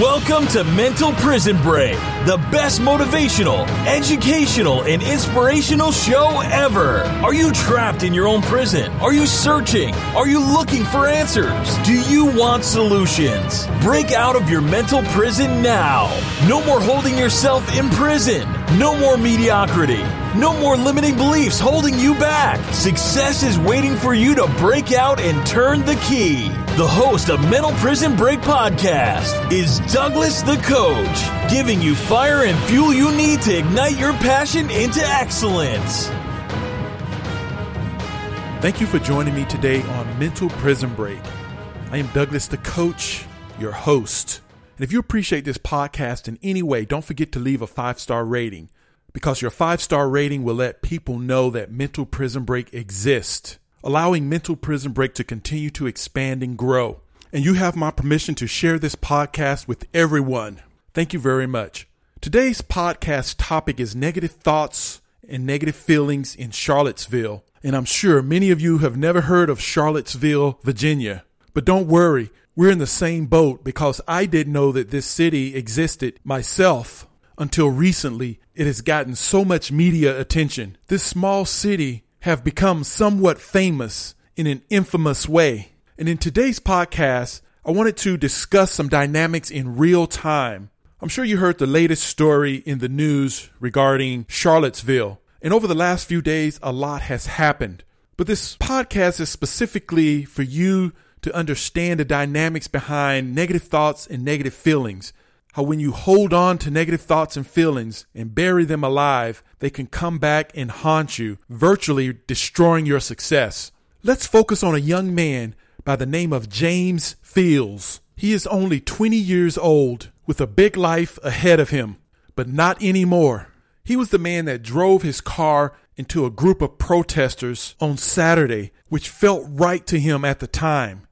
Welcome to Mental Prison Break, the best motivational, educational, and inspirational show ever. Are you trapped in your own prison? Are you searching? Are you looking for answers? Do you want solutions? Break out of your mental prison now. No more holding yourself in prison. No more mediocrity. No more limiting beliefs holding you back. Success is waiting for you to break out and turn the key. The host of Mental Prison Break podcast is Douglas the Coach, giving you fire and fuel you need to ignite your passion into excellence. Thank you for joining me today on Mental Prison Break. I am Douglas the Coach, your host. And if you appreciate this podcast in any way, don't forget to leave a five star rating because your five star rating will let people know that Mental Prison Break exists, allowing Mental Prison Break to continue to expand and grow. And you have my permission to share this podcast with everyone. Thank you very much. Today's podcast topic is negative thoughts and negative feelings in Charlottesville. And I'm sure many of you have never heard of Charlottesville, Virginia. But don't worry, we're in the same boat because I didn't know that this city existed myself until recently. It has gotten so much media attention. This small city have become somewhat famous in an infamous way. And in today's podcast, I wanted to discuss some dynamics in real time. I'm sure you heard the latest story in the news regarding Charlottesville. And over the last few days, a lot has happened. But this podcast is specifically for you to understand the dynamics behind negative thoughts and negative feelings. How when you hold on to negative thoughts and feelings and bury them alive, they can come back and haunt you, virtually destroying your success. Let's focus on a young man by the name of James Fields. He is only 20 years old with a big life ahead of him, but not anymore. He was the man that drove his car into a group of protesters on Saturday, which felt right to him at the time.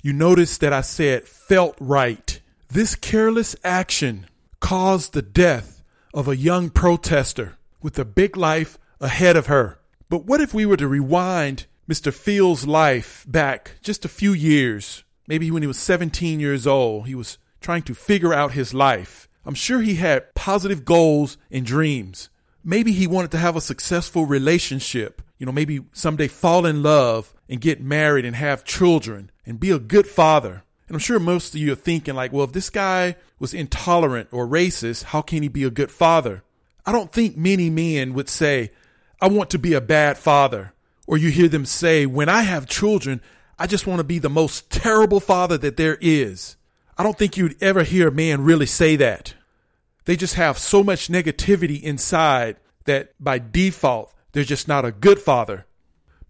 You notice that I said felt right. This careless action caused the death of a young protester with a big life ahead of her. But what if we were to rewind Mr. Fields' life back just a few years? Maybe when he was 17 years old, he was trying to figure out his life. I'm sure he had positive goals and dreams. Maybe he wanted to have a successful relationship. You know, maybe someday fall in love and get married and have children and be a good father. And I'm sure most of you are thinking, like, well, if this guy was intolerant or racist, how can he be a good father? I don't think many men would say, I want to be a bad father. Or you hear them say, when I have children, I just want to be the most terrible father that there is. I don't think you'd ever hear a man really say that. They just have so much negativity inside that by default, they're just not a good father.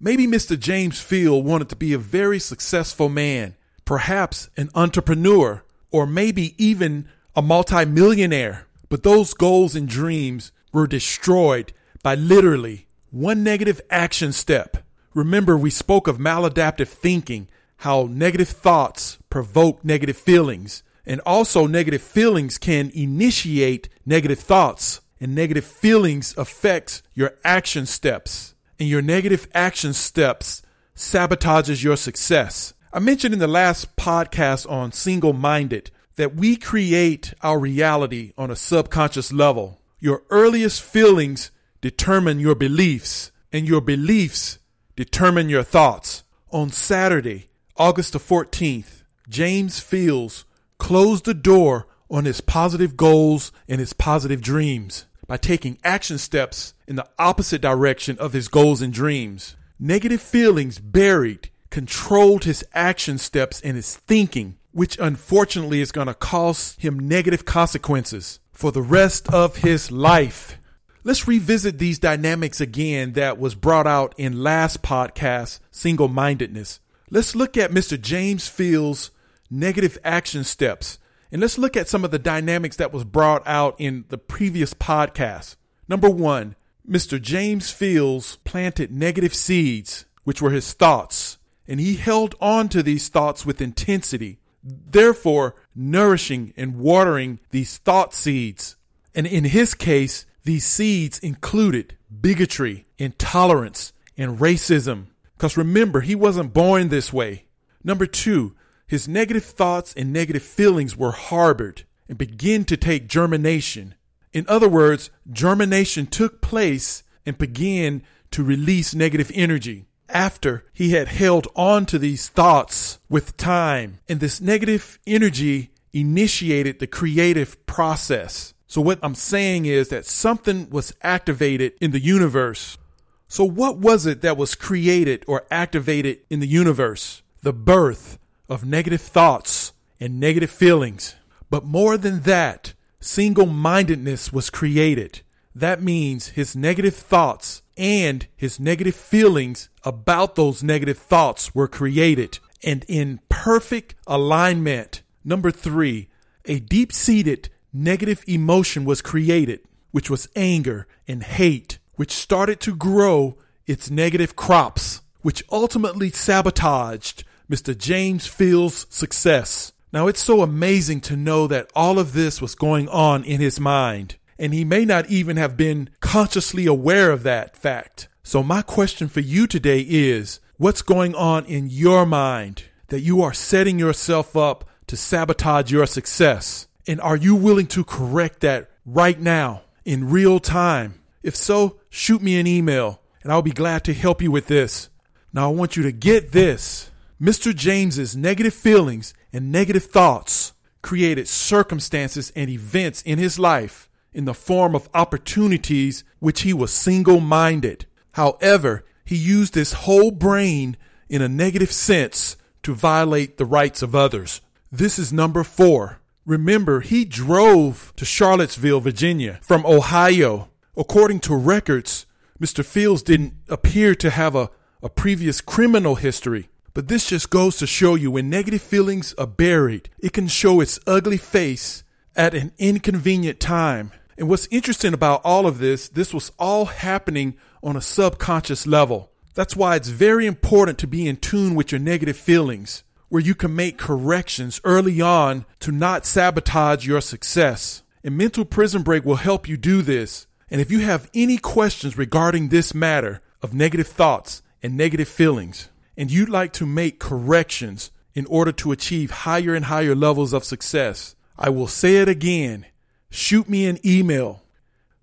Maybe Mr. James Field wanted to be a very successful man, perhaps an entrepreneur, or maybe even a multimillionaire. But those goals and dreams were destroyed by literally one negative action step. Remember, we spoke of maladaptive thinking, how negative thoughts provoke negative feelings, and also negative feelings can initiate negative thoughts, and negative feelings affect your action steps and your negative action steps sabotages your success. I mentioned in the last podcast on single minded that we create our reality on a subconscious level. Your earliest feelings determine your beliefs, and your beliefs determine your thoughts. On Saturday, August the 14th, James Fields closed the door on his positive goals and his positive dreams by taking action steps in the opposite direction of his goals and dreams. Negative feelings buried controlled his action steps and his thinking, which unfortunately is going to cause him negative consequences for the rest of his life. Let's revisit these dynamics again that was brought out in last podcast, single mindedness. Let's look at Mr. James Fields' negative action steps and let's look at some of the dynamics that was brought out in the previous podcast. Number one, Mr. James Fields planted negative seeds, which were his thoughts, and he held on to these thoughts with intensity, therefore nourishing and watering these thought seeds. And in his case, these seeds included bigotry, intolerance, and racism. Because remember, he wasn't born this way. Number two, his negative thoughts and negative feelings were harbored, and begin to take germination. In other words, germination took place and began to release negative energy after he had held on to these thoughts with time. And this negative energy initiated the creative process. So, what I'm saying is that something was activated in the universe. So, what was it that was created or activated in the universe? The birth of negative thoughts and negative feelings. But more than that, single mindedness was created. That means his negative thoughts and his negative feelings about those negative thoughts were created and in perfect alignment. Number three, a deep seated negative emotion was created, which was anger and hate, which started to grow its negative crops, which ultimately sabotaged Mr. James Fields' success. Now, it's so amazing to know that all of this was going on in his mind, and he may not even have been consciously aware of that fact. So, my question for you today is what's going on in your mind that you are setting yourself up to sabotage your success? And are you willing to correct that right now in real time? If so, shoot me an email and I'll be glad to help you with this. Now, I want you to get this. Mr. James's negative feelings and negative thoughts created circumstances and events in his life in the form of opportunities which he was single minded. However, he used his whole brain in a negative sense to violate the rights of others. This is number four. Remember, he drove to Charlottesville, Virginia from Ohio. According to records, Mr. Fields didn't appear to have a, a previous criminal history. But this just goes to show you when negative feelings are buried, it can show its ugly face at an inconvenient time. And what's interesting about all of this, this was all happening on a subconscious level. That's why it's very important to be in tune with your negative feelings where you can make corrections early on to not sabotage your success. And Mental Prison Break will help you do this. And if you have any questions regarding this matter of negative thoughts and negative feelings, and you'd like to make corrections in order to achieve higher and higher levels of success, I will say it again. Shoot me an email.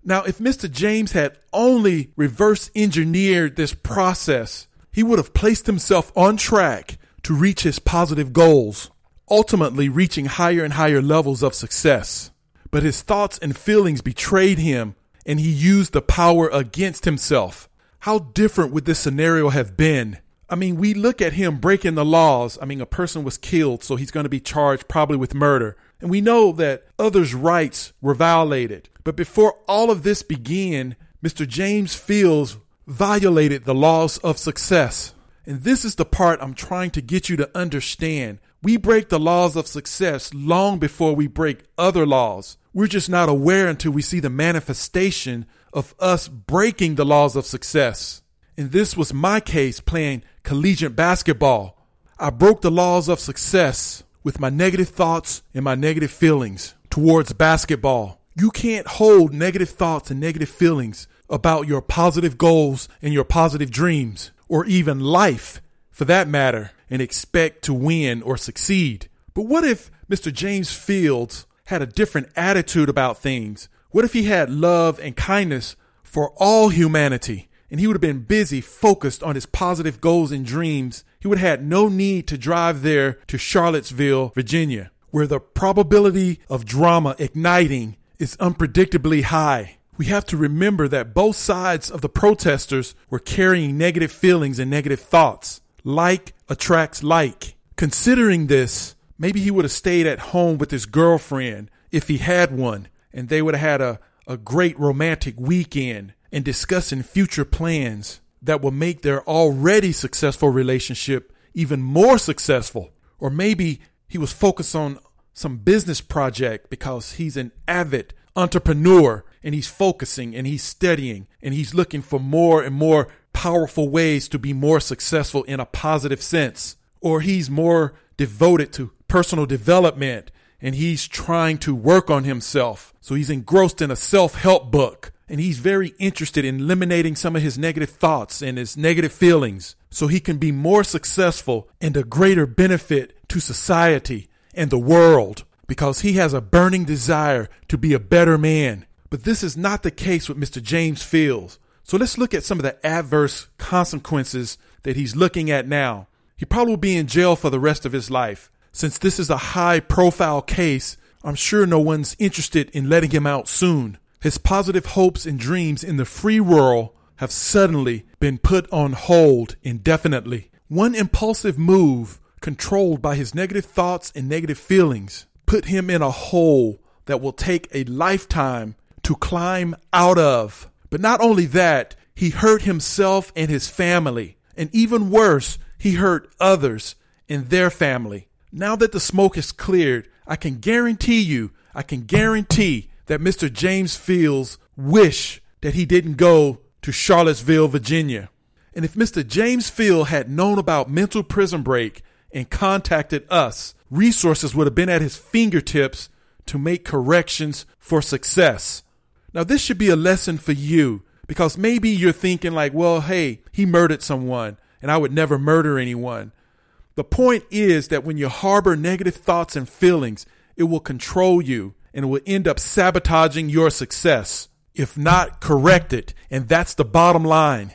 Now, if Mr. James had only reverse engineered this process, he would have placed himself on track to reach his positive goals, ultimately reaching higher and higher levels of success. But his thoughts and feelings betrayed him, and he used the power against himself. How different would this scenario have been? I mean, we look at him breaking the laws. I mean, a person was killed, so he's going to be charged probably with murder. And we know that others' rights were violated. But before all of this began, Mr. James Fields violated the laws of success. And this is the part I'm trying to get you to understand. We break the laws of success long before we break other laws. We're just not aware until we see the manifestation of us breaking the laws of success. And this was my case playing collegiate basketball. I broke the laws of success with my negative thoughts and my negative feelings towards basketball. You can't hold negative thoughts and negative feelings about your positive goals and your positive dreams or even life for that matter, and expect to win or succeed. But what if Mr. James Fields had a different attitude about things? What if he had love and kindness for all humanity? And he would have been busy, focused on his positive goals and dreams. He would have had no need to drive there to Charlottesville, Virginia, where the probability of drama igniting is unpredictably high we have to remember that both sides of the protesters were carrying negative feelings and negative thoughts. Like attracts like. Considering this, maybe he would have stayed at home with his girlfriend if he had one, and they would have had a, a great romantic weekend and discussing future plans that will make their already successful relationship even more successful. Or maybe he was focused on some business project because he's an avid entrepreneur and he's focusing and he's studying and he's looking for more and more powerful ways to be more successful in a positive sense. Or he's more devoted to personal development and he's trying to work on himself. So he's engrossed in a self help book and he's very interested in eliminating some of his negative thoughts and his negative feelings so he can be more successful and a greater benefit to society and the world. because he has a burning desire to be a better man. But this is not the case with Mr. James Fields. So let's look at some of the adverse consequences that he's looking at now. He probably will be in jail for the rest of his life. Since this is a high profile case, I'm sure no one's interested in letting him out soon. His positive hopes and dreams in the free world have suddenly been put on hold indefinitely. One impulsive move, controlled by his negative thoughts and negative feelings, put him in a hole that will take a lifetime to climb out of. But not only that, he hurt himself and his family. And even worse, he hurt others and their family. Now that the smoke is cleared, I can guarantee you, I can guarantee that Mr. James Fields wish that he didn't go to Charlottesville, Virginia. And if Mr. James Field had known about mental prison break and contacted us, resources would have been at his fingertips to make corrections for success. Now, this should be a lesson for you because maybe you're thinking, like, well, hey, he murdered someone and I would never murder anyone. The point is that when you harbor negative thoughts and feelings, it will control you and it will end up sabotaging your success, if not corrected. And that's the bottom line.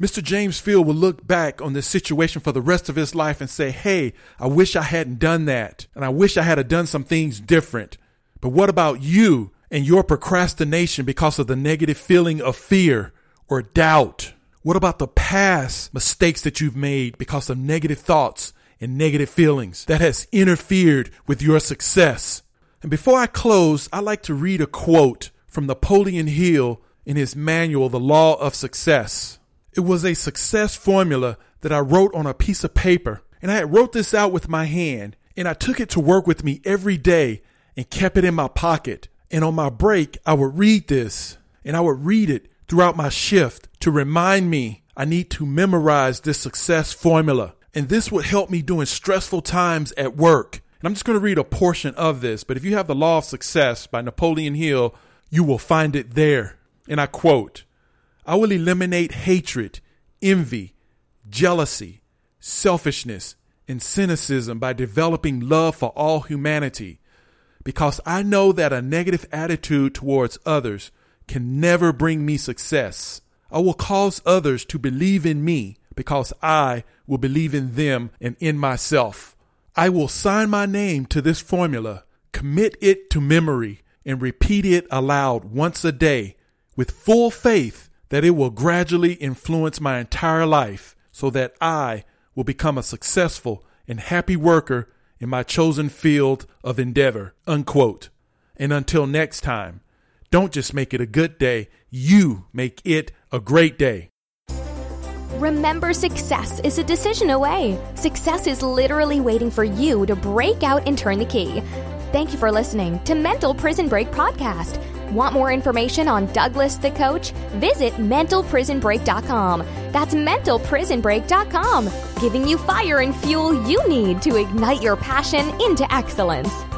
Mr. James Field will look back on this situation for the rest of his life and say, Hey, I wish I hadn't done that. And I wish I had done some things different. But what about you? and your procrastination because of the negative feeling of fear or doubt? What about the past mistakes that you've made because of negative thoughts and negative feelings that has interfered with your success? And before I close, I like to read a quote from Napoleon Hill in his manual, The Law of Success. It was a success formula that I wrote on a piece of paper, and I had wrote this out with my hand, and I took it to work with me every day and kept it in my pocket. And on my break, I would read this and I would read it throughout my shift to remind me I need to memorize this success formula. And this would help me during stressful times at work. And I'm just going to read a portion of this, but if you have The Law of Success by Napoleon Hill, you will find it there. And I quote I will eliminate hatred, envy, jealousy, selfishness, and cynicism by developing love for all humanity because I know that a negative attitude towards others can never bring me success. I will cause others to believe in me because I will believe in them and in myself. I will sign my name to this formula, commit it to memory, and repeat it aloud once a day with full faith that it will gradually influence my entire life so that I will become a successful and happy worker in my chosen field of endeavor. Unquote. And until next time, don't just make it a good day, you make it a great day. Remember, success is a decision away. Success is literally waiting for you to break out and turn the key. Thank you for listening to Mental Prison Break Podcast. Want more information on Douglas the Coach? Visit mentalprisonbreak.com. That's mentalprisonbreak.com, giving you fire and fuel you need to ignite your passion into excellence.